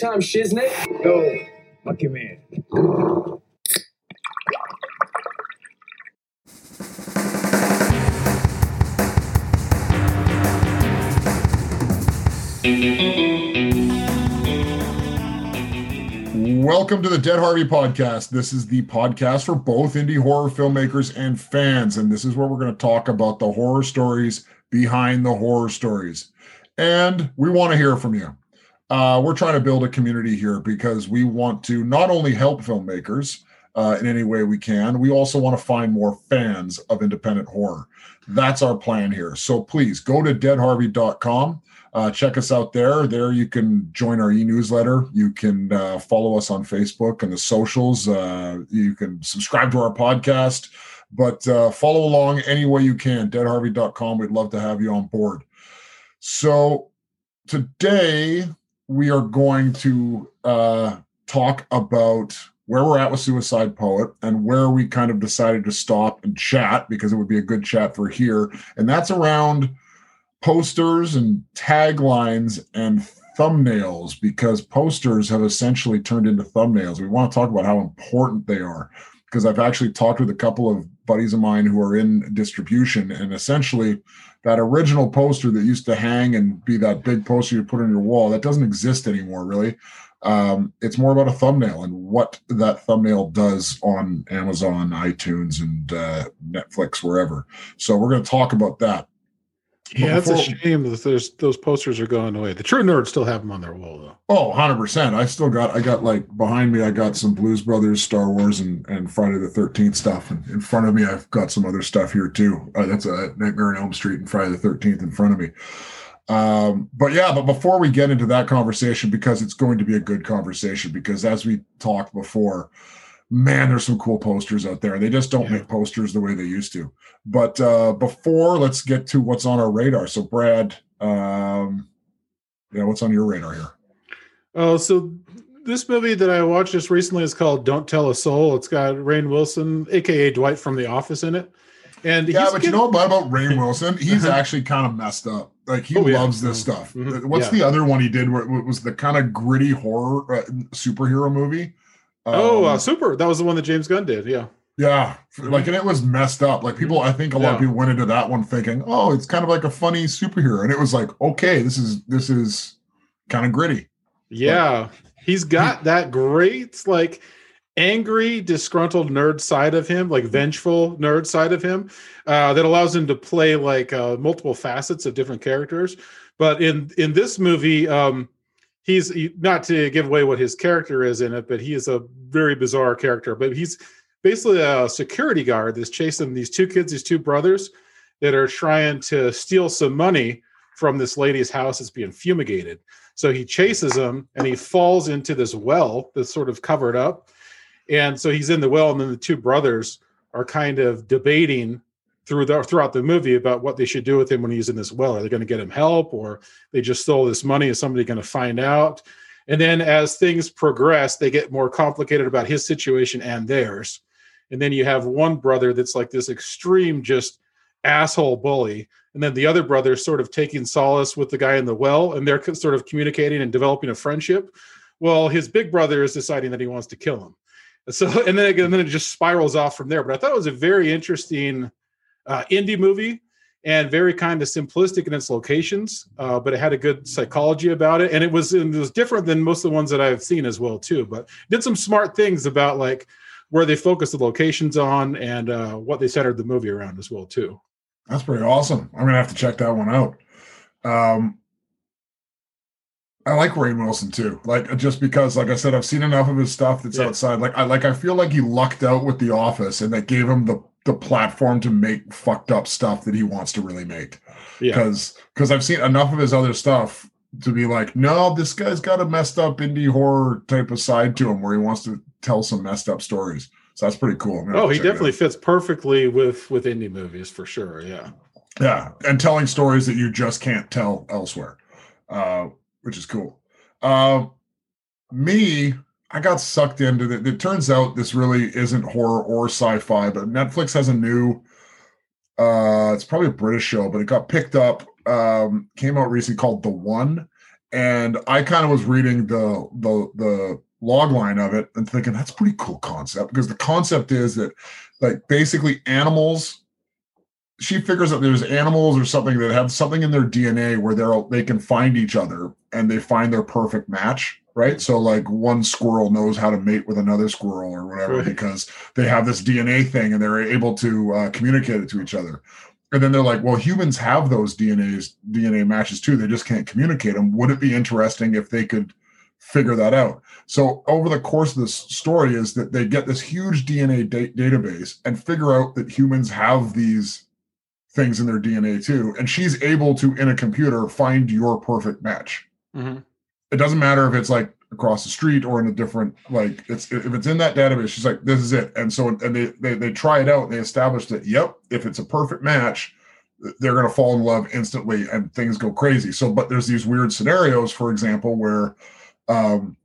time, shiznit. Yo, fuck your man. Welcome to the Dead Harvey podcast. This is the podcast for both indie horror filmmakers and fans. And this is where we're going to talk about the horror stories behind the horror stories. And we want to hear from you. Uh, we're trying to build a community here because we want to not only help filmmakers uh, in any way we can, we also want to find more fans of independent horror. That's our plan here. So please go to deadharvey.com. Uh, check us out there. There you can join our e-newsletter. You can uh, follow us on Facebook and the socials. Uh, you can subscribe to our podcast, but uh, follow along any way you can. Deadharvey.com. We'd love to have you on board. So today we are going to uh, talk about where we're at with Suicide Poet and where we kind of decided to stop and chat because it would be a good chat for here. And that's around posters and taglines and thumbnails because posters have essentially turned into thumbnails. We want to talk about how important they are because I've actually talked with a couple of buddies of mine who are in distribution and essentially that original poster that used to hang and be that big poster you put on your wall that doesn't exist anymore really. Um, it's more about a thumbnail and what that thumbnail does on amazon itunes and uh, netflix wherever. So we're going to talk about that yeah, it's a shame that there's those posters are going away. The true nerds still have them on their wall though. Oh, 100%. I still got I got like behind me I got some Blues Brothers, Star Wars and and Friday the 13th stuff and in front of me I've got some other stuff here too. Uh, that's a Nightmare on Elm Street and Friday the 13th in front of me. Um, but yeah, but before we get into that conversation because it's going to be a good conversation because as we talked before, man, there's some cool posters out there. They just don't yeah. make posters the way they used to. But uh, before, let's get to what's on our radar. So, Brad, um, yeah, what's on your radar here? Oh, so this movie that I watched just recently is called "Don't Tell a Soul." It's got Rainn Wilson, aka Dwight from The Office, in it. And yeah, but getting... you know what about Rainn Wilson? He's actually kind of messed up. Like he oh, loves yeah. this mm-hmm. stuff. Mm-hmm. What's yeah. the other one he did? Where it was the kind of gritty horror uh, superhero movie? Oh, uh, um, super! That was the one that James Gunn did. Yeah. Yeah, like and it was messed up. Like people, I think a lot yeah. of people went into that one thinking, "Oh, it's kind of like a funny superhero," and it was like, "Okay, this is this is kind of gritty." Yeah, but, he's got that great like angry, disgruntled nerd side of him, like vengeful nerd side of him, uh, that allows him to play like uh, multiple facets of different characters. But in in this movie, um, he's not to give away what his character is in it, but he is a very bizarre character. But he's basically a security guard that's chasing these two kids, these two brothers that are trying to steal some money from this lady's house that's being fumigated. So he chases them and he falls into this well that's sort of covered up. And so he's in the well, and then the two brothers are kind of debating through the, throughout the movie about what they should do with him when he's in this well. Are they going to get him help, or they just stole this money? Is somebody going to find out? And then as things progress, they get more complicated about his situation and theirs and then you have one brother that's like this extreme just asshole bully and then the other brother is sort of taking solace with the guy in the well and they're sort of communicating and developing a friendship well his big brother is deciding that he wants to kill him so and then, and then it just spirals off from there but i thought it was a very interesting uh, indie movie and very kind of simplistic in its locations, uh, but it had a good psychology about it, and it was it was different than most of the ones that I've seen as well too. But did some smart things about like where they focused the locations on and uh, what they centered the movie around as well too. That's pretty awesome. I'm gonna have to check that one out. Um, I like Rainn Wilson too. Like just because, like I said, I've seen enough of his stuff that's yeah. outside. Like I like I feel like he lucked out with The Office, and that gave him the the platform to make fucked up stuff that he wants to really make. Because yeah. because I've seen enough of his other stuff to be like, no, this guy's got a messed up indie horror type of side to him where he wants to tell some messed up stories. So that's pretty cool. Oh, he definitely fits perfectly with with indie movies for sure. Yeah. Yeah, and telling stories that you just can't tell elsewhere, uh, which is cool. Uh, me, I got sucked into it. It turns out this really isn't horror or sci-fi, but Netflix has a new. Uh, it's probably a British show, but it got picked up. Um, came out recently called The One, and I kind of was reading the the the log line of it and thinking that's pretty cool concept because the concept is that like basically animals she figures that there's animals or something that have something in their DNA where they're they can find each other and they find their perfect match, right? So like one squirrel knows how to mate with another squirrel or whatever right. because they have this DNA thing and they're able to uh, communicate it to each other. And then they're like, well, humans have those DNAs DNA matches too. They just can't communicate them. Would it be interesting if they could figure that out? So over the course of this story is that they get this huge DNA da- database and figure out that humans have these things in their DNA too. And she's able to, in a computer, find your perfect match. Mm-hmm. It doesn't matter if it's like across the street or in a different like it's if it's in that database she's like this is it and so and they they, they try it out and they establish that yep if it's a perfect match they're going to fall in love instantly and things go crazy so but there's these weird scenarios for example where um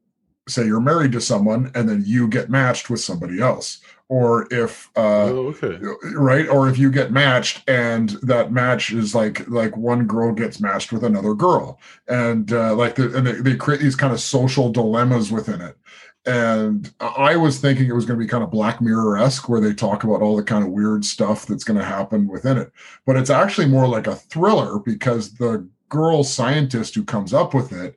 say you're married to someone and then you get matched with somebody else or if uh oh, okay. right? Or if you get matched and that match is like like one girl gets matched with another girl. And uh like the, and they, they create these kind of social dilemmas within it. And i was thinking it was going to be kind of black mirror-esque where they talk about all the kind of weird stuff that's going to happen within it. But it's actually more like a thriller because the girl scientist who comes up with it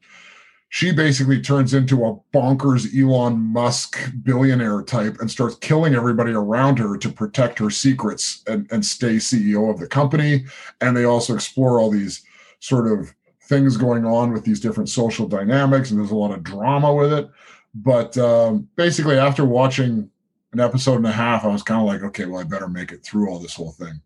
she basically turns into a bonkers Elon Musk billionaire type and starts killing everybody around her to protect her secrets and, and stay CEO of the company. And they also explore all these sort of things going on with these different social dynamics, and there's a lot of drama with it. But um, basically, after watching an episode and a half, I was kind of like, okay, well, I better make it through all this whole thing.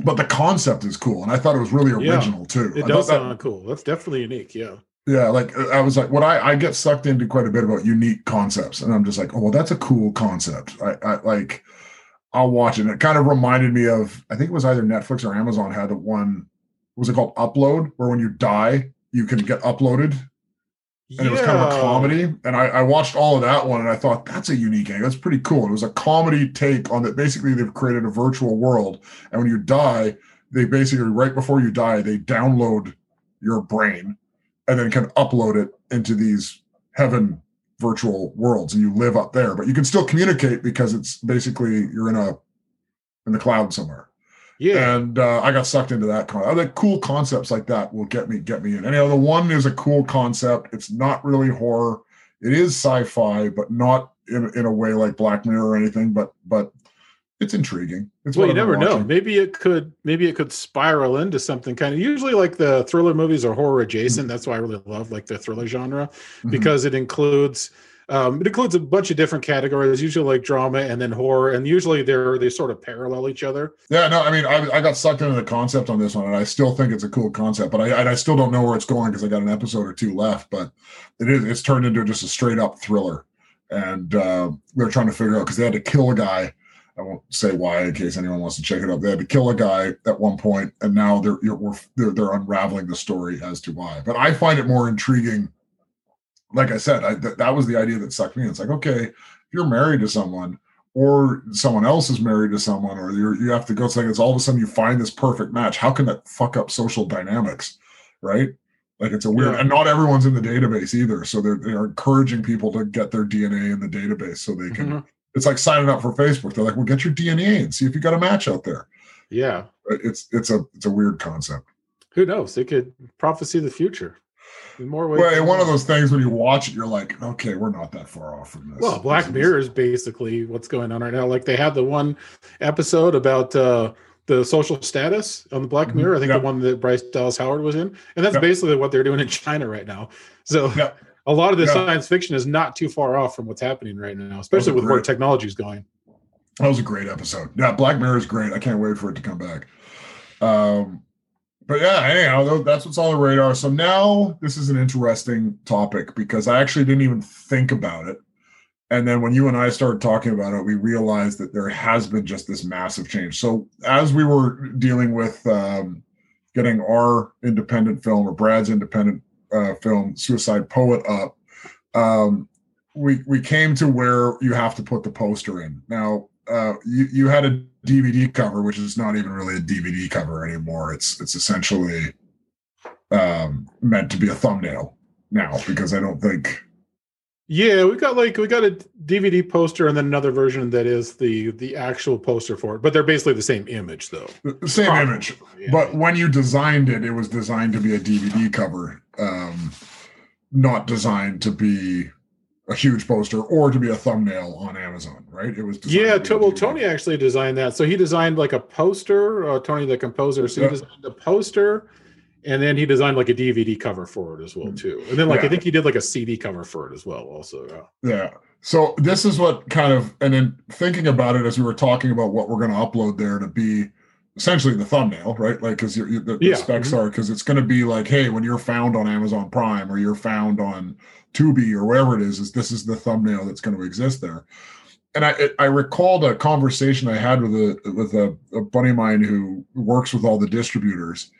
But the concept is cool, and I thought it was really original yeah, too. It does sound cool. That's definitely unique. Yeah. Yeah, like I was like, what I I get sucked into quite a bit about unique concepts, and I'm just like, oh well, that's a cool concept. I, I like, I'll watch it. and it kind of reminded me of I think it was either Netflix or Amazon had the one. Was it called Upload, where when you die, you can get uploaded, and yeah. it was kind of a comedy. And I, I watched all of that one, and I thought that's a unique game. That's pretty cool. It was a comedy take on that. Basically, they've created a virtual world, and when you die, they basically right before you die, they download your brain and then can upload it into these heaven virtual worlds and you live up there but you can still communicate because it's basically you're in a in the cloud somewhere. Yeah. And uh, i got sucked into that con- other cool concepts like that will get me get me in. Any other one is a cool concept. It's not really horror. It is sci-fi but not in, in a way like black mirror or anything but but it's intriguing. It's well, you never know. Maybe it could. Maybe it could spiral into something kind of. Usually, like the thriller movies are horror adjacent. Mm-hmm. That's why I really love like the thriller genre mm-hmm. because it includes um, it includes a bunch of different categories. Usually, like drama and then horror, and usually they're they sort of parallel each other. Yeah, no, I mean, I, I got sucked into the concept on this one, and I still think it's a cool concept, but I I still don't know where it's going because I got an episode or two left. But it is it's turned into just a straight up thriller, and uh, they're trying to figure out because they had to kill a guy I won't say why in case anyone wants to check it out. They had to kill a guy at one point, and now they're they're they're unraveling the story as to why. But I find it more intriguing. Like I said, I, th- that was the idea that sucked me. It's like, okay, you're married to someone, or someone else is married to someone, or you you have to go. It's like it's all of a sudden you find this perfect match. How can that fuck up social dynamics, right? Like it's a weird, yeah. and not everyone's in the database either. So they're they're encouraging people to get their DNA in the database so they can. Mm-hmm it's like signing up for Facebook. They're like, well, get your DNA and see if you got a match out there. Yeah. It's it's a it's a weird concept. Who knows? It could prophecy the future. In more ways. Well, one of those things when you watch it, you're like, okay, we're not that far off from this. Well, Black this Mirror is basically what's going on right now. Like they had the one episode about uh the social status on the Black mm-hmm. Mirror. I think yep. the one that Bryce Dallas Howard was in, and that's yep. basically what they're doing in China right now. So yep a lot of the yeah. science fiction is not too far off from what's happening right now, especially with great, where technology is going. That was a great episode. Yeah, Black Mirror is great. I can't wait for it to come back. Um, but yeah, anyhow, that's what's on the radar. So now this is an interesting topic because I actually didn't even think about it. And then when you and I started talking about it, we realized that there has been just this massive change. So as we were dealing with um, getting our independent film or Brad's independent uh, film Suicide Poet up, um, we we came to where you have to put the poster in. Now uh, you you had a DVD cover, which is not even really a DVD cover anymore. It's it's essentially um, meant to be a thumbnail, now because I don't think. Yeah, we got like we got a DVD poster and then another version that is the the actual poster for it, but they're basically the same image though. Same image, yeah. but when you designed it, it was designed to be a DVD cover, um, not designed to be a huge poster or to be a thumbnail on Amazon, right? It was designed Yeah, to be to, a well, Tony actually designed that. So he designed like a poster. Uh, Tony, the composer, so Yeah. he designed a poster, and then he designed like a DVD cover for it as well too. And then like Yeah. I think he did like a CD cover for it as well. Also, yeah. Yeah. So this is what kind of, and then thinking about it as we were talking about what we're going to upload there to be essentially the thumbnail, right? Like, because the, the Yeah. specs Mhm. are, because it's going to be like, hey, when you're found on Amazon Prime or you're found on Tubi or wherever it is, is this is the thumbnail that's going to exist there. And I I recalled a conversation I had with a with a, a buddy of mine who works with all the distributors,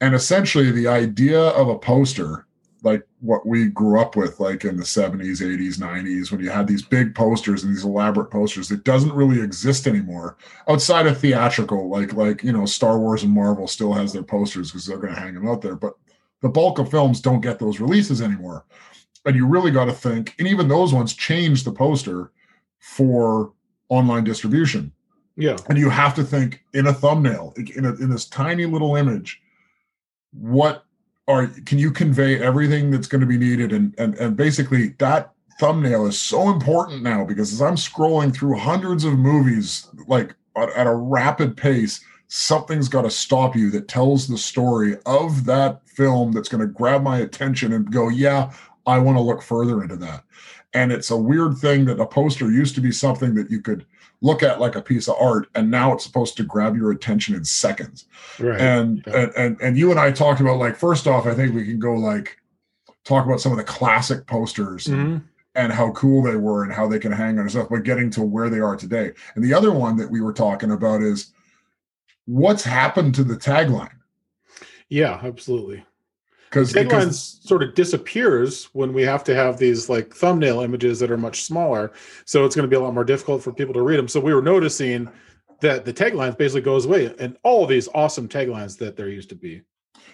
and essentially the idea of a poster like what we grew up with like in the 70s 80s 90s when you had these big posters and these elaborate posters it doesn't really exist anymore outside of theatrical like like you know star wars and marvel still has their posters because they're going to hang them out there but the bulk of films don't get those releases anymore and you really got to think and even those ones change the poster for online distribution Yeah. and you have to think in a thumbnail in, a, in this tiny little image what are can you convey everything that's going to be needed? And and and basically that thumbnail is so important now because as i'm scrolling through hundreds of movies like at, at a rapid pace something's got to stop you that tells the story of that film that's going to grab my attention and go yeah i want to look further into that. And it's a weird thing that a poster used to be something that you could look at like a piece of art and now it's supposed to grab your attention in seconds Right. and, Yeah. and and and you and i talked about like first off i think we can go like talk about some of the classic posters and, Mhm. and how cool they were and how they can hang on stuff but getting to where they are today and the other one that we were talking about is what's happened to the tagline Yeah, absolutely. Because Tagline sort of disappears when we have to have these like thumbnail images that are much smaller. So it's going to be a lot more difficult for people to read them. So we were noticing that the taglines basically goes away and all these awesome taglines that there used to be.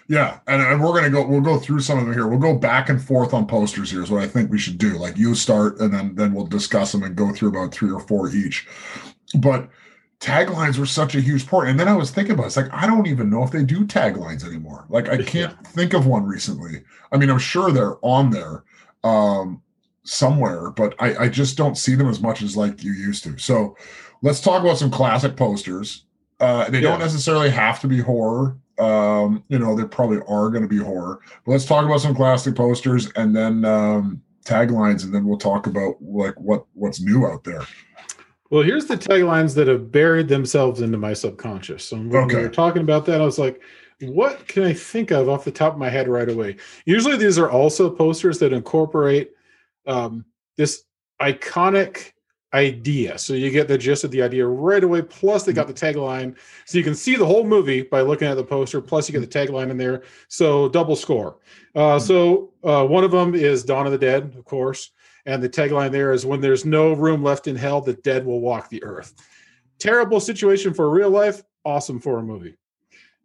Yeah, and, and we're gonna go. We'll go through some of them here. We'll go back and forth on posters. Here's what I think we should do. Like you start, and then then we'll discuss them and go through about three or four each. But taglines were such a huge part. And then I was thinking about it, it's like I don't even know if they do taglines anymore. Like I can't think of one recently. I mean, I'm sure they're on there um, somewhere, but I, I just don't see them as much as like you used to. So let's talk about some classic posters. Uh, they don't necessarily have to be horror. Um, you know, they probably are going to be horror. But let's talk about some classic posters and then um, taglines, and then we'll talk about like what what's new out there. Well, here's the taglines that have buried themselves into my subconscious. So when Okay. we were talking about that, I was like, what can I think of off the top of my head right away? Usually these are also posters that incorporate um, this iconic idea. So you get the gist of the idea right away. Plus, they got the tagline. So you can see the whole movie by looking at the poster. Plus, you get the tagline in there. So double score. Uh, so uh, one of them is Dawn of the Dead, of course. And the tagline there is when there's no room left in hell, the dead will walk the earth. Terrible situation for real life, awesome for a movie.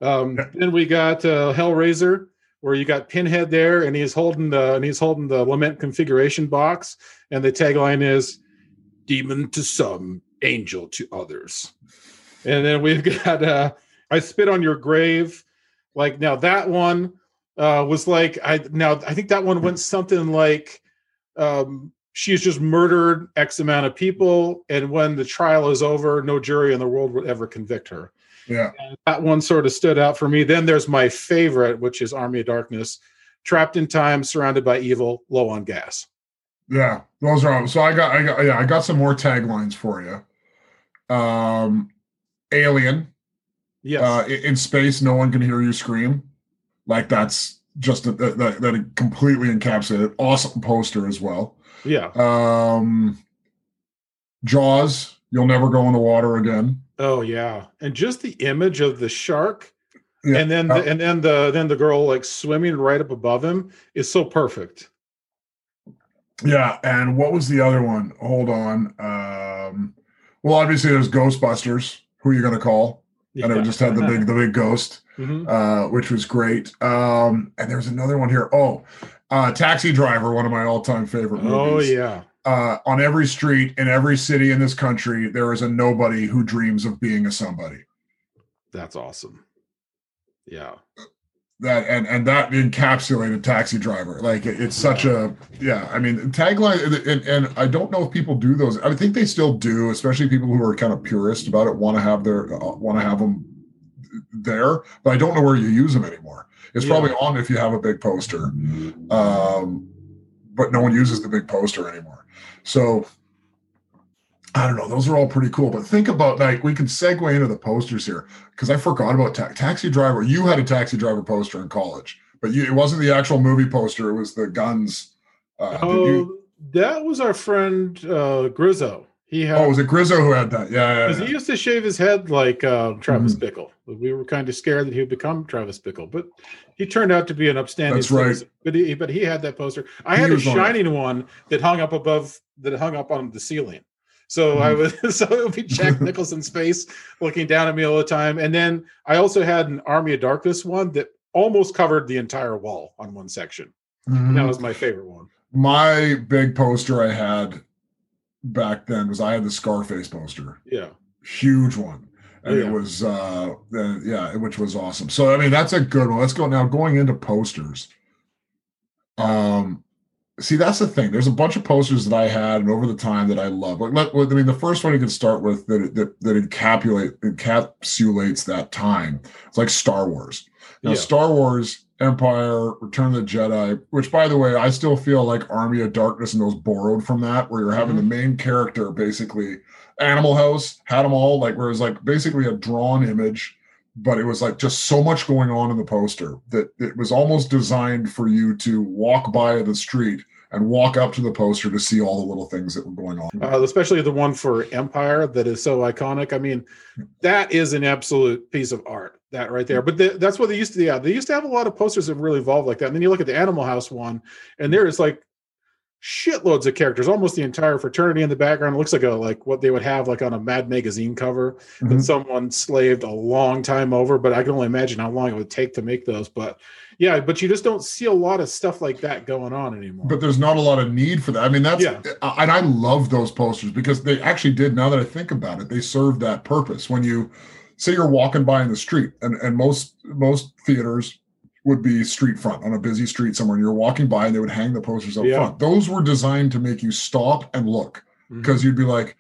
Um, Yeah. Then we got uh, Hellraiser, where you got Pinhead there, and he's holding the and he's holding the lament configuration box, and the tagline is "Demon to some, angel to others." And then we've got uh, "I spit on your grave." Like now, that one uh, was like I now I think that one went something like um, she's just murdered X amount of people, and when the trial is over, no jury in the world would ever convict her. Yeah. And that one sort of stood out for me. Then there's my favorite, which is Army of Darkness, trapped in time, surrounded by evil, low on gas. Yeah, those are so I got I got yeah, I got some more taglines for you. Um Alien, Yes. uh in, in space no one can hear you scream. Like that's just that, that that completely encapsulated awesome poster as well. yeah. Um Jaws, you'll never go in the water again. Oh yeah. And just the image of the shark. Yeah. And then the, and then the then the girl like swimming right up above him is so perfect. Yeah, and what was the other one? Hold on. Um well obviously there's Ghostbusters. Who are you gonna call? And it just had the big the big ghost. Mhm. uh, which was great. Um, and there's another one here. Oh, Uh, Taxi Driver, one of my all-time favorite movies. Oh yeah. Uh, on every street in every city in this country, there is a nobody who dreams of being a somebody. That's awesome. Yeah. That and and that encapsulated Taxi Driver. Like it, it's such a yeah. I mean, tagline and, and I don't know if people do those. I think they still do, especially people who are kind of purist about it, want to have their uh, want to have them there, but I don't know where you use them anymore. It's Yeah. probably on if you have a big poster, um, but no one uses the big poster anymore. So I don't know. Those are all pretty cool. But think about like we can segue into the posters here because I forgot about ta- Taxi Driver. You had a Taxi Driver poster in college, but you, it wasn't the actual movie poster. It was the guns. Uh, Oh, you, that was our friend uh Grizzo. He had oh, was it Grizzo who had that? Yeah, yeah. Yeah. he used to shave his head like uh, Travis Mm-hmm. Bickle. We were kind of scared that he would become Travis Bickle, but he turned out to be an upstanding. That's right. But he, but he had that poster. I He had a was on shining one that hung up above, that hung up on the ceiling. So I Mm-hmm. was, so it would be Jack Nicholson's face looking down at me all the time. And then I also had an Army of Darkness one that almost covered the entire wall on one section. Mhm. That was my favorite one. my big poster I had back then was I had the Scarface poster, Yeah. huge one, and Yeah. it was uh, uh, yeah, which was awesome. So I mean, that's a good one. Let's go now. Going into posters, um, see that's the thing. There's a bunch of posters that I had and over the time that I love. Like, let, I mean, the first one you can start with that that that encapsulate encapsulates that time. It's like Star Wars. Now, Yeah. Star Wars, Empire, Return of the Jedi, which by the way, I still feel like Army of Darkness and those borrowed from that, where you're having the main character basically Animal House had them all, like where it was like basically a drawn image, but it was like just so much going on in the poster that it was almost designed for you to walk by the street and walk up to the poster to see all the little things that were going on. uh, especially the one for Empire that is so iconic. I mean, that is an absolute piece of art. That right there. But the, that's what they used to. Yeah, they used to have a lot of posters that really evolved like that. And then you look at the Animal House one, and there is like shitloads of characters, almost the entire fraternity in the background. It looks like a like what they would have like on a Mad magazine cover that Mhm. someone slaved a long time over. But I can only imagine how long it would take to make those. But yeah, but you just don't see a lot of stuff like that going on anymore. but there's not a lot of need for that. I mean, that's Yeah. and I love those posters because they actually did. Now that I think about it, they served that purpose. When you say you're walking by in the street, and and most most theaters would be street front on a busy street somewhere, and you're walking by, and they would hang the posters up Yeah. front. Those were designed to make you stop and look mm-hmm. because you'd be like.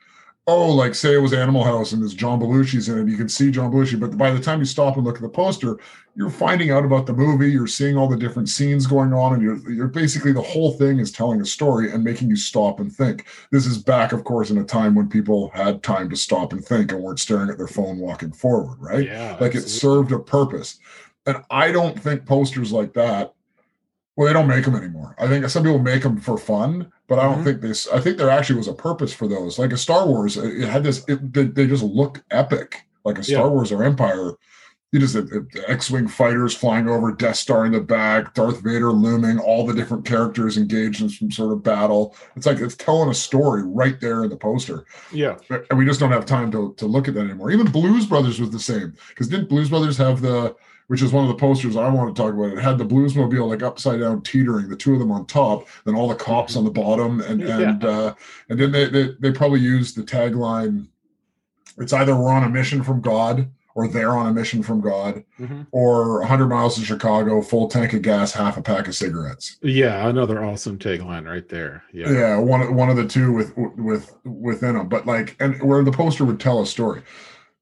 Oh, like say it was Animal House and there's John Belushi's in it. You can see John Belushi, but by the time you stop and look at the poster, you're finding out about the movie you're seeing all the different scenes going on and you're, you're basically the whole thing is telling a story and making you stop and think. This is back of course in a time when people had time to stop and think and weren't staring at their phone walking forward right? Yeah, like it served a purpose. And i don't think posters like that well they don't make them anymore. I think some people make them for fun but i don't Mhm. think this i think there actually was a purpose for those. Like a star wars it had this it, they, they just looked epic. Like a star Yeah. wars or empire you just had the X-wing fighters flying over, Death Star in the back, Darth Vader looming, all the different characters engaged in some sort of battle. It's like it's telling a story right there in the poster, yeah. and we just don't have time to to look at that anymore. Even Blues Brothers was the same because didn't Blues Brothers have the which is one of the posters I want to talk about. It had the Bluesmobile like upside down teetering, the two of them on top, then all the cops on the bottom, and Yeah. and uh, and then they, they they probably used the tagline. It's either we're on a mission from God or they're on a mission from God, Mhm. or 100 miles to Chicago, full tank of gas, half a pack of cigarettes. Yeah, another awesome tagline right there. Yeah. Yeah, one of- one of the two with with within them, but like, and where the poster would tell a story.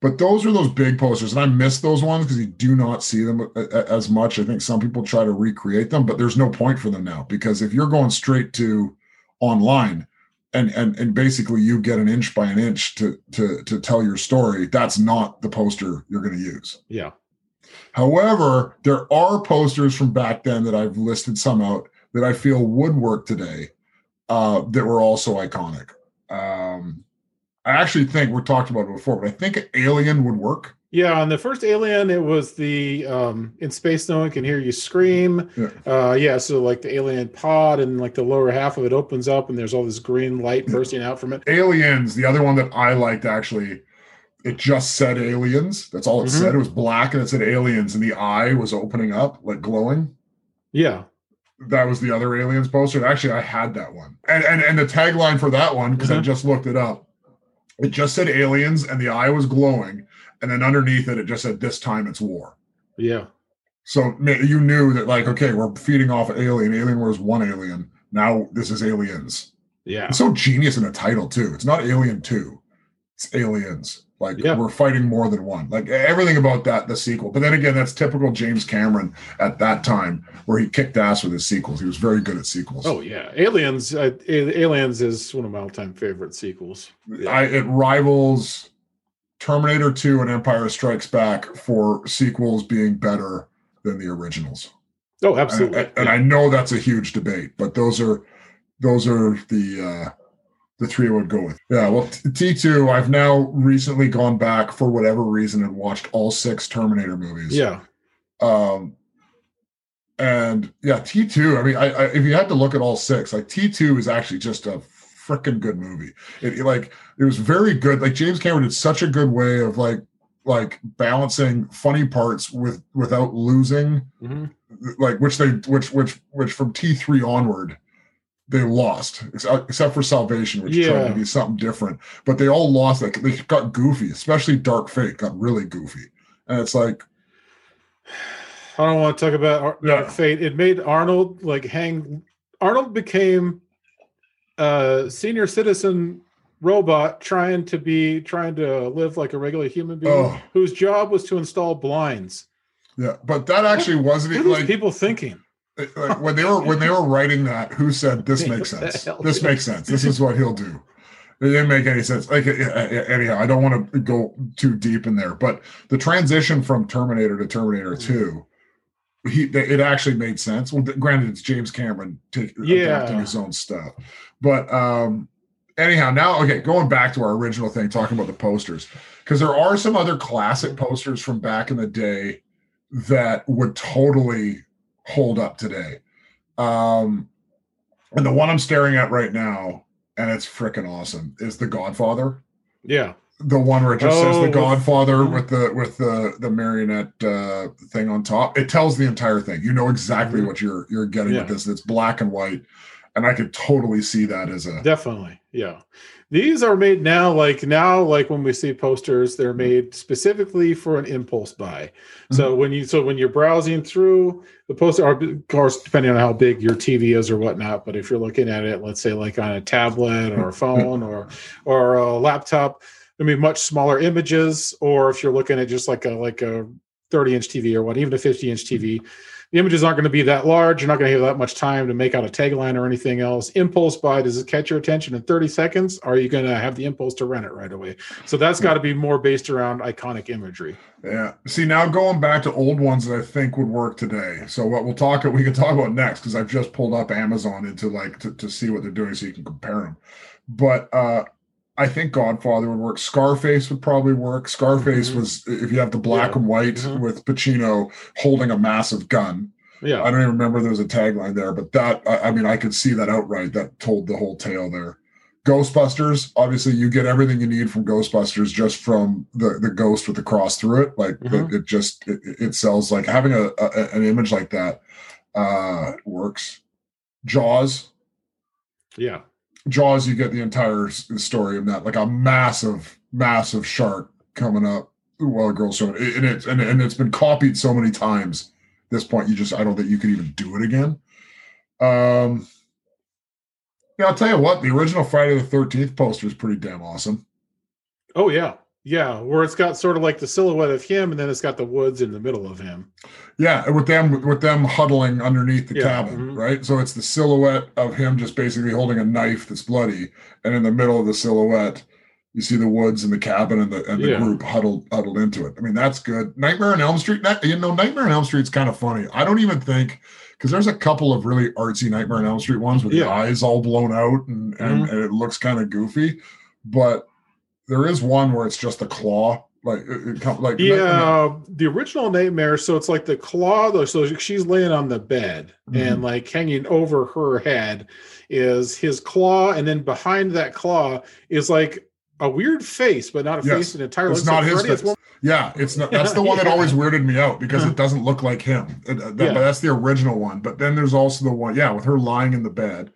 But those are those big posters, and I miss those ones because you do not see them a- as much. I think some people try to recreate them, but there's no point for them now because if you're going straight to online, and and and basically you get an inch by an inch to to to tell your story, that's not the poster you're going to use. Yeah. However, there are posters from back then that I've listed some out that I feel would work today uh, that were also iconic. Um, I actually think we talked about it before, but I think Alien would work. Yeah, on the first Alien, it was the um in space no one can hear you scream. Yeah. Uh yeah, so like the alien pod and like the lower half of it opens up and there's all this green light bursting out from it. Aliens, the other one that I liked actually, it just said aliens. That's all it Mhm. said. It was black and it said aliens, and the eye was opening up, like glowing. Yeah. that was the other aliens poster. Actually, I had that one, and and and the tagline for that one because I Mhm. just looked it up. It just said aliens, and the eye was glowing, and then underneath it, it just said, "This time it's war." Yeah. So you knew that, like, okay, we're feeding off Alien. Alien was one alien. Now this is Aliens. Yeah. It's so genius in a title too. It's not Alien Two. It's Aliens. Like Yeah. we're fighting more than one. Like everything about that, the sequel. But then again, that's typical James Cameron at that time, where he kicked ass with his sequels. He was very good at sequels. Oh yeah. Aliens. Uh, Aliens is one of my all-time favorite sequels. Yeah. I, it rivals Terminator 2 and Empire Strikes Back for sequels being better than the originals. oh, absolutely. and- and I know that's a huge debate, but those are those are the uh the three I would go with. Yeah, well T- T2, I've now recently gone back for whatever reason and watched all six Terminator movies. yeah. Um and yeah, T2, I mean, I, I if you had to look at all six, like T2 is actually just a freaking good movie. It, it, like it was very good. Like James Cameron did such a good way of like like balancing funny parts with without losing Mhm. like which they which which which from T3 onward they lost uh, except for Salvation which tried to be something different but they all lost like they got goofy especially Dark Fate got really goofy and it's like I don't want to talk about Ar- Yeah. Dark Fate. It made Arnold like hang. Arnold became a senior citizen robot trying to be trying to live like a regular human being Oh. whose job was to install blinds. yeah but that actually wasn't What like, people thinking? like when they were when they were writing that who said this makes sense this makes sense this is what he'll do it didn't make any sense like anyhow i don't want to go too deep in there but the transition from terminator to terminator mm-hmm. 2 he it actually made sense. Well granted it's james cameron take, Yeah. adapting his own stuff. But um anyhow now okay going back to our original thing talking about the posters because there are some other classic posters from back in the day that would totally hold up today. Um and the one i'm staring at right now and it's freaking awesome is the godfather. Yeah, the one where it just says Oh, the godfather Mhm. with the with the the marionette uh thing on top it tells the entire thing you know exactly Mhm. what you're you're getting Yeah. with this it's black and white and i could totally see that as a definitely. Yeah, these are made now. Like now, like when we see posters, they're made specifically for an impulse buy. So when you so when you're browsing through the poster, or of course, depending on how big your TV is or whatnot, but if you're looking at it, let's say like on a tablet or a phone or or a laptop, I mean much smaller images. Or if you're looking at just like a like a 30 inch TV or what, even a 50 inch TV, the images aren't going to be that large. You're not going to have that much time to make out a tagline or anything else. Impulse buy does it catch your attention in 30 seconds? Are you going to have the impulse to rent it right away? So that's got to be more based around iconic imagery. Yeah. See, now going back to old ones that I think would work today. So what we'll talk we can talk about next because I've just pulled up Amazon into like to, to see what they're doing so you can compare them. But uh I think Godfather would work. Scarface would probably work. Scarface Mhm. was if you have the black Yeah. and white Mhm. with Pacino holding a massive gun. Yeah. I don't even remember there was a tagline there, but that I, I mean I could see that outright. That told the whole tale there. Ghostbusters, obviously, you get everything you need from Ghostbusters just from the the ghost with the cross through it. Like Mhm. it, it just it, it sells. Like having a, a an image like that uh works. Jaws, Yeah. Jaws, you get the entire story of that, like a massive, massive shark coming up while a girl's swimming, and it's and, and it's been copied so many times. This point, you just I don't think you could even do it again. Um, yeah, I'll tell you what, the original Friday the Thirteenth poster is pretty damn awesome. Oh yeah. Yeah. Where it's got sort of like the silhouette of him and then it's got the woods in the middle of him. Yeah, with them with them huddling underneath the Yeah, cabin, mhm. right? So it's the silhouette of him just basically holding a knife that's bloody, and in the middle of the silhouette, you see the woods and the cabin and the and the Yeah. group huddled huddled into it. I mean, that's good. Nightmare on Elm Street, that- you know, Nightmare on Elm Street's kind of funny. I don't even think because there's a couple of really artsy Nightmare on Elm Street ones with the eyes all blown out and and, and it looks kind of goofy, but there is one where it's just a claw, like it, it come- like Yeah, the original nightmare. So it's like the claw, though. So she's laying on the bed, Mhm. and like hanging over her head is his claw, and then behind that claw is like a weird face, but not a Yes. face that entirely It's not like his Freddy. Face. Yeah, it's not. That's the one that always weirded me out because it doesn't look like him. It- that- Yeah. But that's the original one. But then there's also the one, yeah, with her lying in the bed.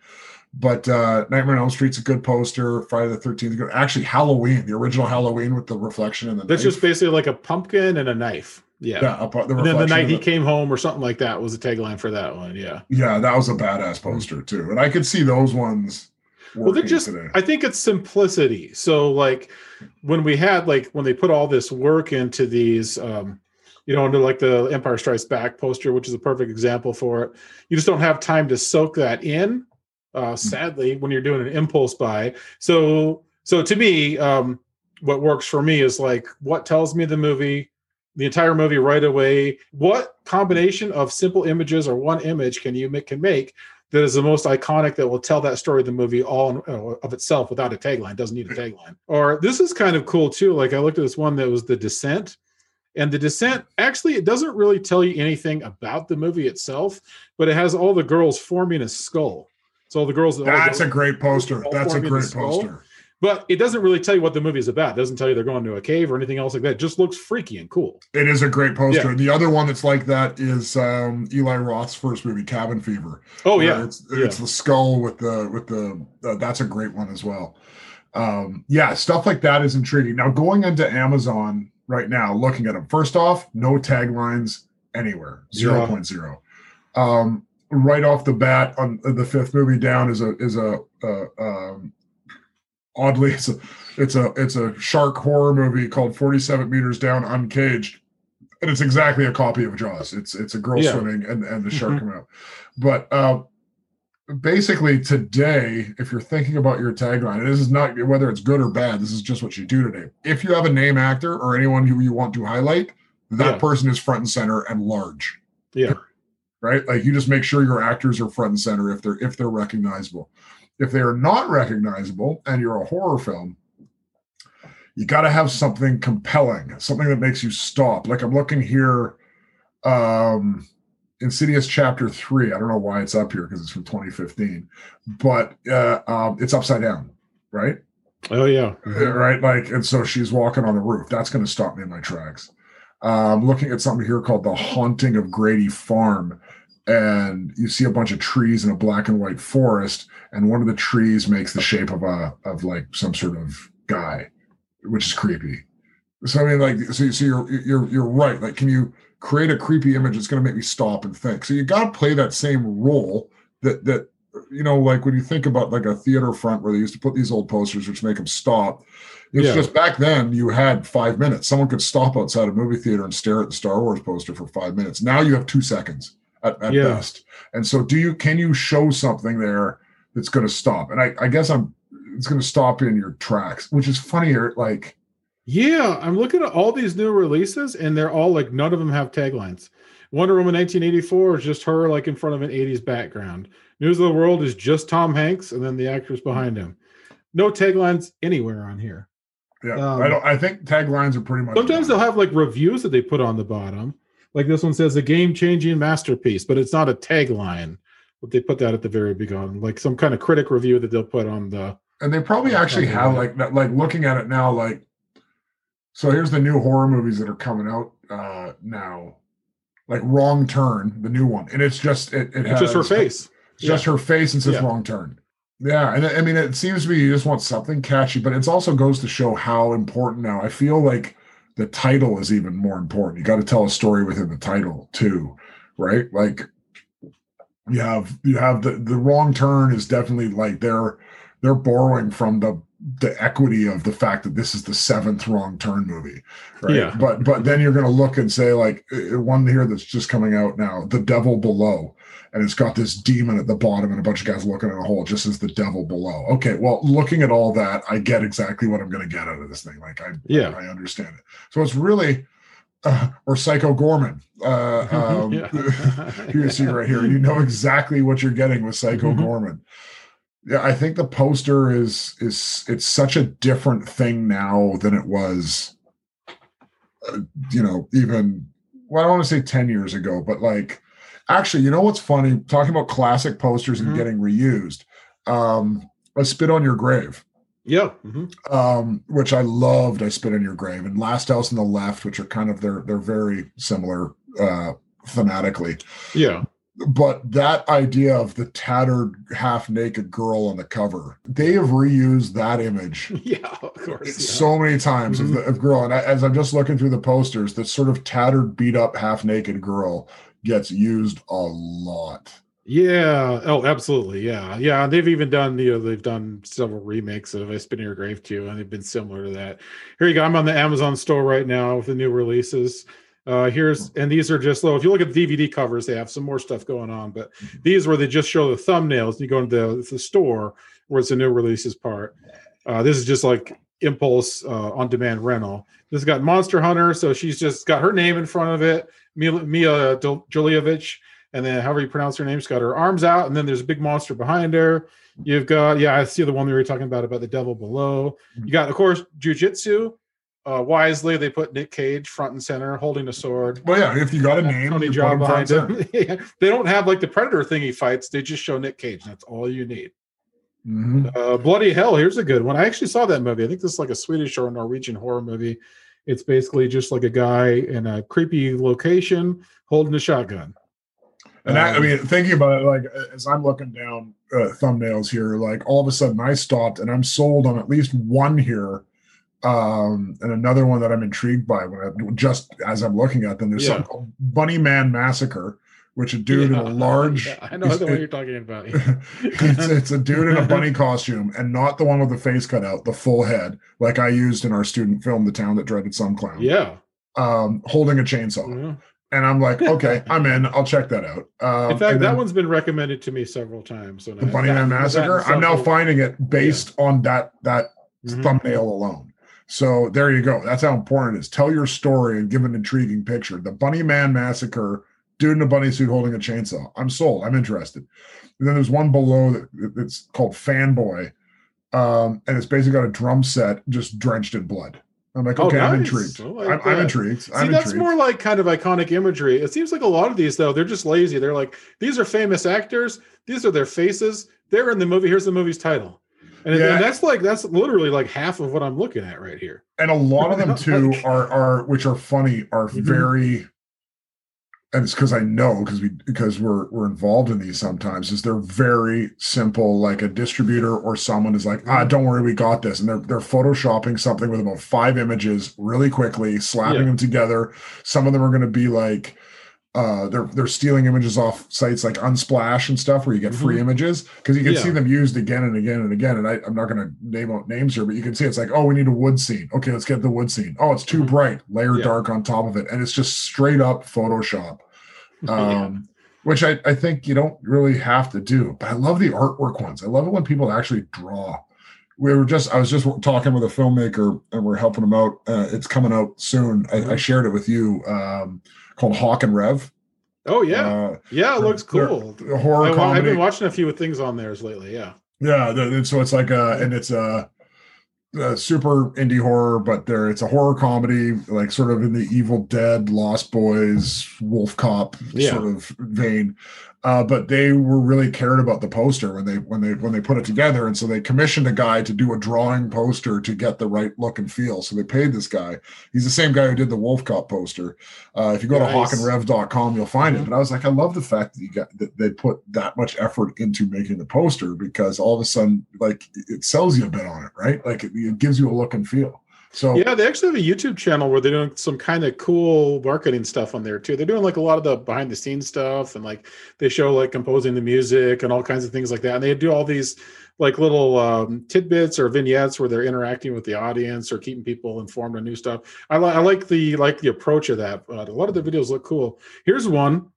But uh Nightmare on Elm Street's a good poster. Friday the Thirteenth. Actually, Halloween, the original Halloween with the reflection in the. That's knife. just basically like a pumpkin and a knife. Yeah. yeah. up- the And then the night of he came home or something like that was a tagline for that one. Yeah. Yeah, that was a badass poster too, and I could see those ones. Well, they're just, today. I think it's simplicity. So, like, when we had, like, when they put all this work into these, um, you know, into like the Empire Strikes Back poster, which is a perfect example for it, you just don't have time to soak that in, uh, sadly, when you're doing an impulse buy. So, so to me, um, what works for me is like what tells me the movie, the entire movie right away. What combination of simple images or one image can you make can make that is the most iconic that will tell that story of the movie all in, uh, of itself without a tagline doesn't need a tagline or this is kind of cool too like i looked at this one that was the descent and the descent actually it doesn't really tell you anything about the movie itself but it has all the girls forming a skull so all the girls the That's a great poster. That's a great poster. but it doesn't really tell you what the movie is about it doesn't tell you they're going to a cave or anything else like that it just looks freaky and cool It is a great poster. Yeah. And the other one that's like that is um, Eli Roth's first movie, Cabin Fever. oh yeah it's it's the skull with the with the uh, that's a great one as well. Um, yeah, stuff like that is intriguing. Now going into Amazon right now, looking at them. First off, no taglines anywhere, Yeah. 0.0. Um, right off the bat, on the fifth movie down is a is a uh, um, oddly it's a it's a it's a shark horror movie called 47 meters down uncaged and it's exactly a copy of jaws it's it's a girl Yeah. swimming and and the shark Mhm. coming out but uh basically today if you're thinking about your tagline and this is not whether it's good or bad this is just what you do today if you have a name actor or anyone who you want to highlight that Yeah. person is front and center and large yeah right? Like you just make sure your actors are front and center if they're if they're recognizable. If they are not recognizable and you're a horror film, you got to have something compelling, something that makes you stop. Like I'm looking here, um, Insidious Chapter Three. I don't know why it's up here because it's from 2015, but uh, um, it's upside down, right? oh yeah Uh, right? Like, and so she's walking on the roof. That's going to stop me in my tracks. Um, looking at something here called The Haunting of Grady Farm, and you see a bunch of trees in a black and white forest, and one of the trees makes the shape of a of like some sort of guy, which is creepy. So I mean, like, so, so you're you're you're right. Like, can you create a creepy image that's going to make me stop and think? So you got to play that same role that that you know, like when you think about like a theater front where they used to put these old posters which make them stop. It's Yeah. just back then you had five minutes. Someone could stop outside a movie theater and stare at the Star Wars poster for five minutes. Now you have two seconds at, at Yeah. best. And so do you can you show something there that's going to stop? And I, I guess I'm it's going to stop in your tracks, which is funnier. Like Yeah, I'm looking at all these new releases, and they're all like none of them have taglines. Wonder Woman 1984 is just her like in front of an 80s background. News of the World is just Tom Hanks and then the actors behind him. No taglines anywhere on here. yeah, Um, I don't. I think taglines are pretty much. Sometimes they'll have like reviews that they put on the bottom. Like this one says a game-changing masterpiece, but it's not a tagline. But they put that at the very beginning, like some kind of critic review that they'll put on the. and they probably Yeah, actually have like that like looking at it now like so here's the new horror movies that are coming out uh now like wrong turn the new one and it's just it, it It's just her face. it's just her face and says Yeah. wrong turn yeah and i mean it seems to be you just want something catchy but it also goes to show how important now i feel like the title is even more important. You got to tell a story within the title too right? Like you have you have the the wrong turn is definitely like they're they're borrowing from the the equity of the fact that this is the seventh wrong turn movie right? Yeah. but but then you're going to look and say like one here that's just coming out now. The devil below and it's got this demon at the bottom and a bunch of guys looking at a hole just as the devil below okay well looking at all that i get exactly what i'm going to get out of this thing like i Yeah. i understand it so it's really uh, or psycho goreman uh um, you see right here. You know exactly what you're getting with Psycho Mhm. Goreman. Yeah, I think the poster is is it's such a different thing now than it was. Uh, you know, even well, I don't want to say ten years ago, but like, actually, you know what's funny? Talking about classic posters and Mhm. getting reused. Um, a spit on your grave. Yeah. hmm um, which I loved. I spit on your grave and Last House on the Left, which are kind of they're they're very similar uh, thematically. Yeah. But that idea of the tattered, half naked girl on the cover, they have reused that image Yeah. Of course. yeah. so many times Mhm. of the of girl. And I, as I'm just looking through the posters, that sort of tattered, beat up, half naked girl gets used a lot. Yeah. Oh, absolutely. Yeah. Yeah. They've even done, you know, they've done several remakes of I Spit on Your Grave too, and they've been similar to that. Here you go. I'm on the Amazon store right now with the new releases. Uh, here's and these are just low. If you look at the DVD covers, they have some more stuff going on, but these where they just show the thumbnails. You go into the, the store where it's the new releases part. Uh, this is just like impulse uh, on demand rental. This has got Monster Hunter, so she's just got her name in front of it, Mia, Mia Jovovich, and then however you pronounce her name, she's got her arms out, and then there's a big monster behind her. You've got, yeah, I see the one we were talking about about the devil below. You got, of course, Jiu Jitsu. Uh, wisely, they put Nick Cage front and center, holding a sword. Well, yeah, if you got a name, Tony put behind him. Yeah. They don't have like the Predator thing he fights. They just show Nick Cage. That's all you need. Mhm. Uh, Bloody Hell. Here's a good one. I actually saw that movie. I think this is like a Swedish or a Norwegian horror movie. It's basically just like a guy in a creepy location holding a shotgun. And I, I Um, mean, thinking about it, like as I'm looking down uh, thumbnails here, like all of a sudden I stopped and I'm sold on at least one here, um, and another one that I'm intrigued by. When I just as I'm looking at them, there's Yeah. something called Bunny Man Massacre, which a dude Yeah. in a large. Yeah, I know the one you're talking about. it's, it's a dude in a bunny costume and not the one with the face cut out, the full head, like I used in our student film, The Town That Dreaded Some Clown, yeah. um, holding a chainsaw. yeah. And I'm like, okay, I'm in. I'll check that out. Um, In fact, that one's been recommended to me several times. So the Bunny Man Massacre. I'm now finding it based on that that Mhm. thumbnail alone. So there you go. That's how important it is. Tell your story and give an intriguing picture. The Bunny Man Massacre, dude in a bunny suit holding a chainsaw. I'm sold. I'm interested. And then there's one below that it's called Fanboy. Um, and it's basically got a drum set just drenched in blood. I'm like, Oh, okay, I'm intrigued. Like I'm, I'm intrigued. See, I'm that's intrigued. more like kind of iconic imagery. It seems like a lot of these, though, they're just lazy. They're like, these are famous actors. These are their faces. They're in the movie. Here's the movie's title. And, Yeah. and that's like that's literally like half of what I'm looking at right here. and a lot of them too are are which are funny are Mhm. very and it's because I know because we because we're we're involved in these sometimes is they're very simple like a distributor or someone is like ah Mhm. don't worry we got this and they're they're photoshopping something with about five images really quickly slapping Yeah. them together some of them are going to be like uh they're they're stealing images off sites like unsplash and stuff where you get free images because you can see Mm-hmm. Them used again and again and again. And I, i'm not going to name out names here but you can see it's like oh we need a wood scene. Okay let's get the wood scene. Oh it's too Mhm. bright. Layer Yeah. dark on top of it. And it's just straight up photoshop um which I, I think you don't really have to do but i love the artwork ones. I love it when people actually draw we were just i was just talking with a filmmaker and we're helping him out uh, it's coming out soon I, I Mhm. shared it with you um called hawk and rev Oh yeah, uh, yeah, it looks cool. horror I, comedy have been watching a few things on theirs lately. Yeah, Yeah, and so it's like a, and it's a, a super indie horror, but there it's a horror comedy, like sort of in the Evil Dead, Lost Boys, Wolf Cop Yeah. sort of vein. Uh, but they were really cared about the poster when they when they when they put it together, and so they commissioned a guy to do a drawing poster to get the right look and feel. So they paid this guy. He's the same guy who did the Wolf Cop poster. Uh, if you go Nice. to hawkandrev.com, you'll find Mhm. it. But I was like, I love the fact that you got that they put that much effort into making the poster because all of a sudden, like it sells you a bit on it, right? Like it, it gives you a look and feel. So yeah. They actually have a YouTube channel where they're doing some kind of cool marketing stuff on there too. They're doing like a lot of the behind the scenes stuff, and like they show like composing the music and all kinds of things like that. And they do all these like little um, tidbits or vignettes where they're interacting with the audience or keeping people informed on new stuff. I, li- I like the like the approach of that. But a lot of the videos look cool. Here's one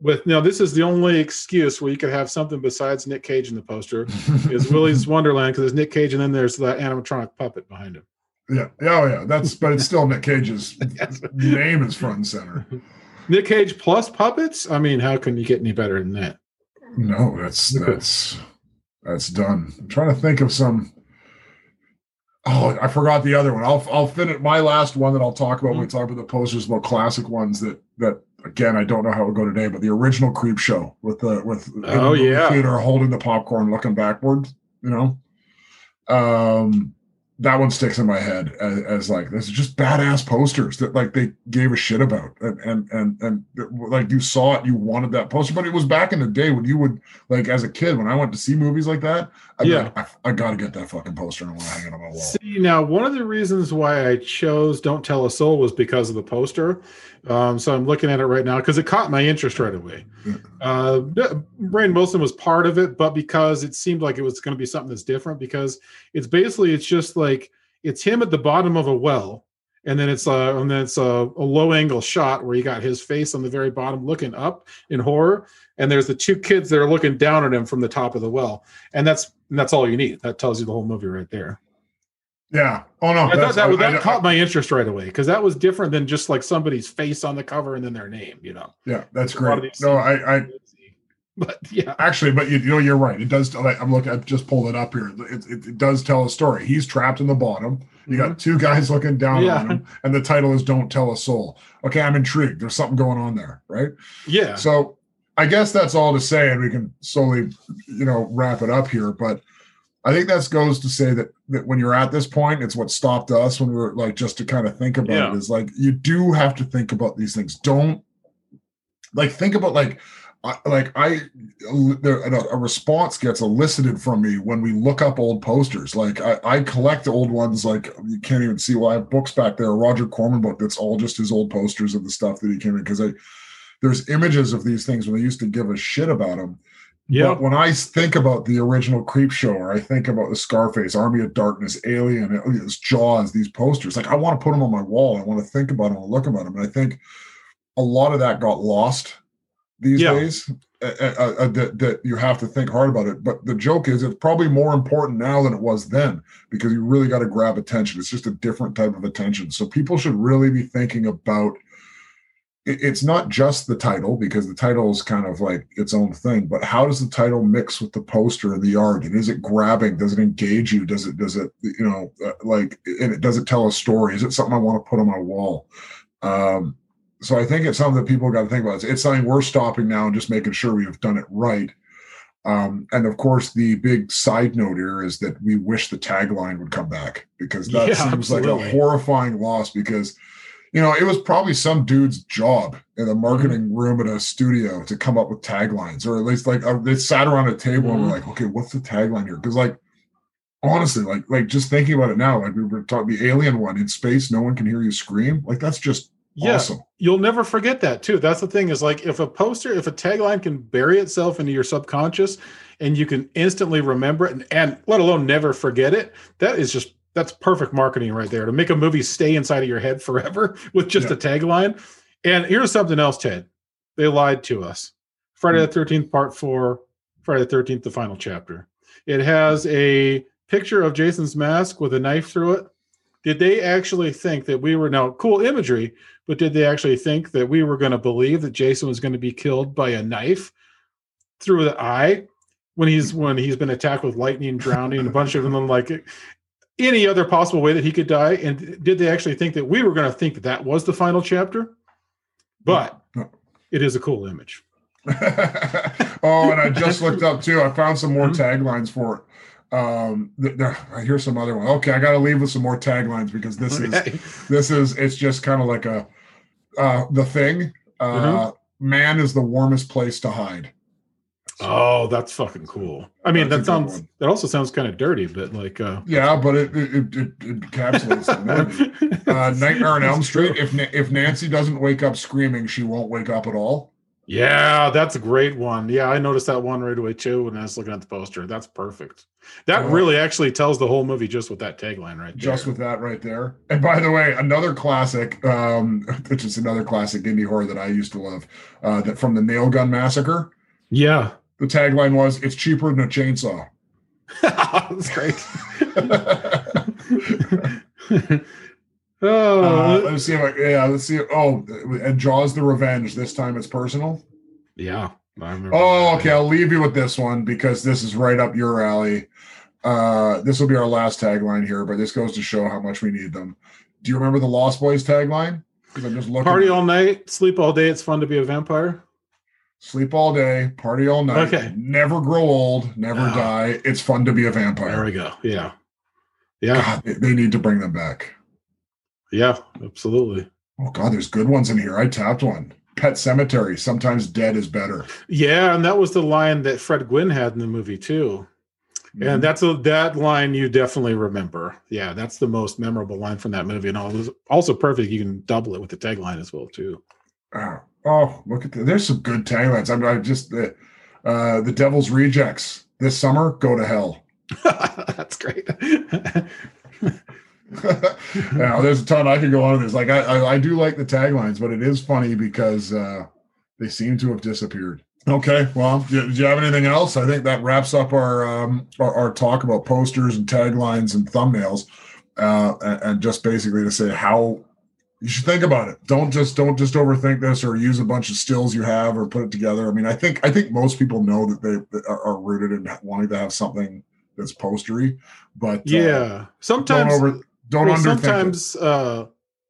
with now. This is the only excuse where you could have something besides Nick Cage in the poster is Willy's Wonderland because there's Nick Cage and then there's that animatronic puppet behind him. Yeah, yeah, oh, yeah. That's but it's still Nick Cage's name is front and center. Nick Cage plus puppets. I mean, how can you get any better than that? No, that's that's that's done. I'm trying to think of some. Oh, I forgot the other one. I'll I'll finish my last one that I'll talk about when we talk about the posters about classic ones that that again I don't know how it would go today, but the original Creep Show with the with Oh, the yeah. theater holding the popcorn looking backward, you know. Um that one sticks in my head as, as like this is just badass posters that like they gave a shit about and, and and and like you saw it you wanted that poster but it was back in the day when you would like as a kid when i went to see movies like that I'd Yeah. like, I, I gotta get that fucking poster and i want to hang it on my wall See, now one of the reasons why I chose "Don't Tell a Soul" was because of the poster. Um, so I'm looking at it right now because it caught my interest right away. Uh, Rainn Wilson was part of it, but because it seemed like it was going to be something that's different, because it's basically it's just like it's him at the bottom of a well, and then it's a and then it's a, a low angle shot where you got his face on the very bottom looking up in horror, and there's the two kids that are looking down at him from the top of the well, and that's and that's all you need. That tells you the whole movie right there. Yeah oh no I thought that, I- that I- caught my interest right away because that was different than just like somebody's face on the cover and then their name, you know. yeah that's great no i i but yeah, Actually, but you, you know, you're right. It does. I'm looking. I've just pulled it up here. It, it, it does tell a story. He's trapped in the bottom. You got two guys looking down Mm-hmm. Yeah. on him, and the title is "Don't Tell a Soul." Okay, I'm intrigued. There's something going on there, right? yeah, So, I guess that's all to say, and we can slowly, you know, wrap it up here. But I think that goes to say that that when you're at this point, it's what stopped us when we were like just to kind of think about Yeah. it is like you do have to think about these things. Don't like think about like I, like I there, a, a response gets elicited from me when we look up old posters. Like I, I collect old ones. Like you can't even see. Well, I have books back there. A Roger Corman book that's all just his old posters of the stuff that he came in because I there's images of these things when they used to give a shit about them. Yeah, But when I think about the original Creep Show, or I think about the Scarface, Army of Darkness, Alien, it's Jaws, these posters, like I want to put them on my wall. I want to think about them and look about them. And I think a lot of that got lost these Yeah. days. Uh, uh, uh, that, that you have to think hard about it. But the joke is, it's probably more important now than it was then because you really got to grab attention. It's just a different type of attention. So people should really be thinking about it's not just the title because the title is kind of like its own thing but how does the title mix with the poster and the art? And is it grabbing? Does it engage you? Does it does it you know uh, like and it does it tell a story? Is it something i want to put on my wall? Um so i think it's something that people got to think about. It's, it's something we're stopping now and just making sure we've done it right. Um, and of course, the big side note here is that we wish the tagline would come back because that Yeah, seems like a horrifying loss. Because you know, it was probably some dude's job in a marketing Mm-hmm. room at a studio to come up with taglines, or at least like uh, they sat around a table and were Mhm. like, okay, what's the tagline here? Because like honestly, like like just thinking about it now, like we were talking the alien one in space, no one can hear you scream. Like that's just yeah. awesome. You'll never forget that too. That's the thing is like if a poster, if a tagline can bury itself into your subconscious and you can instantly remember it and, and let alone never forget it, that is just that's perfect marketing right there to make a movie stay inside of your head forever with just Yeah. a tagline. And here's something else, Ted. They lied to us. Friday the hmm. 13th, part four, Friday the 13th, the final chapter. It has a picture of Jason's mask with a knife through it. Did they actually think that we were now cool imagery, but did they actually think that we were going to believe that Jason was going to be killed by a knife through the eye when he's hmm. when he's been attacked with lightning, drowning, a bunch of them like any other possible way that he could die? And did they actually think that we were going to think that that was the final chapter? But it is a cool image. oh, and I just looked up too. I found some more taglines for it. Um, th- there, I hear some other one. Okay, I got to leave with some more taglines because this is this is it's just kind of like a uh, the thing. Uh, Man is the warmest place to hide. Oh, that's fucking cool. I mean, That's that sounds that also sounds kind of dirty, but like uh Yeah, but it it, it, it encapsulates. Uh, Nightmare on Elm Street. true. If if Nancy doesn't wake up screaming, she won't wake up at all. Yeah, that's a great one. Yeah, I noticed that one right away too when I was looking at the poster. That's perfect. That Yeah. really actually tells the whole movie just with that tagline right there. just with that right there. And by the way, another classic, um, which is another classic indie horror that I used to love, uh, that from the Nail Gun Massacre. yeah, The tagline was, "It's cheaper than a chainsaw." that's great. Uh, oh, let's see if I, yeah, let's see. Oh, and Jaws the Revenge. This time it's personal. yeah. Oh, okay. I'll leave you with this one because this is right up your alley. Uh, this will be our last tagline here, but this goes to show how much we need them. Do you remember the Lost Boys tagline? Because I'm just looking. Party all night, sleep all day. It's fun to be a vampire. Sleep all day, party all night, Okay. never grow old, never die. It's fun to be a vampire. There we go. Yeah. Yeah. God, they, they need to bring them back. Yeah, absolutely. Oh God, there's good ones in here. I tapped one. Pet Sematary. Sometimes dead is better. Yeah, and that was the line that Fred Gwynne had in the movie too. Mm-hmm. And that's a that line you definitely remember. Yeah, that's the most memorable line from that movie, and all it was also perfect. You can double it with the tagline as well too. Oh, oh, look at that. There's some good taglines. I'm I just the uh, the Devil's Rejects this summer. Go to hell. that's great. now there's a ton I could go on with this. Like I, I, I do like the taglines, but it is funny because uh, they seem to have disappeared. Okay, well, do, do you have anything else? I think that wraps up our um, our, our talk about posters and taglines and thumbnails, uh, and, and just basically to say how you should think about it. Don't just don't just overthink this or use a bunch of stills you have or put it together. I mean, I think I think most people know that they are, are rooted in wanting to have something that's postery, but uh, yeah, sometimes don't over don't well, underthink sometimes uh,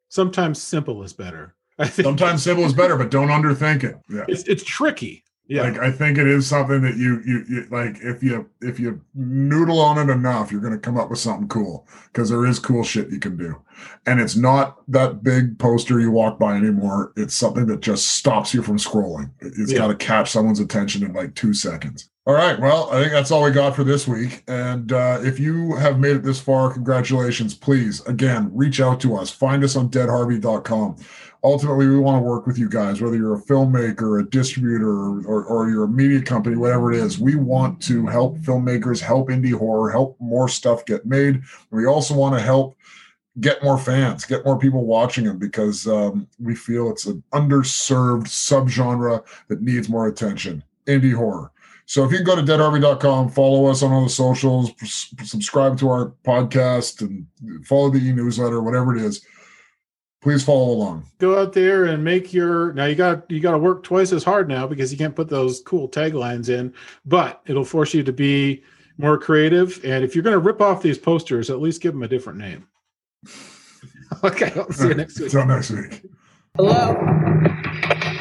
sometimes simple is better. I think Sometimes simple is better, but don't underthink it. Yeah. it's it's tricky. Yeah, Like I think it is something that you, you you like if you if you noodle on it enough, you're gonna come up with something cool because there is cool shit you can do. And it's not that big poster you walk by anymore. It's something that just stops you from scrolling. It- It's Yeah. got to catch someone's attention in like two seconds. All right. Well, I think that's all we got for this week. And uh, if you have made it this far, congratulations. Please, again, reach out to us. Find us on deadharvey.com. Ultimately, we want to work with you guys, whether you're a filmmaker, a distributor, or, or, you're a media company, whatever it is. We want to help filmmakers, help indie horror, help more stuff get made. We also want to help get more fans, get more people watching them because um, we feel it's an underserved subgenre that needs more attention. Indie horror. So if you go to deadharvey.com, follow us on all the socials, subscribe to our podcast, and follow the e-newsletter, whatever it is. Please follow along. go out there and make your now you got you got to work twice as hard now because you can't put those cool taglines in but it'll force you to be more creative and if you're going to rip off these posters at least give them a different name okay i'll see you next week Until next week. Hello?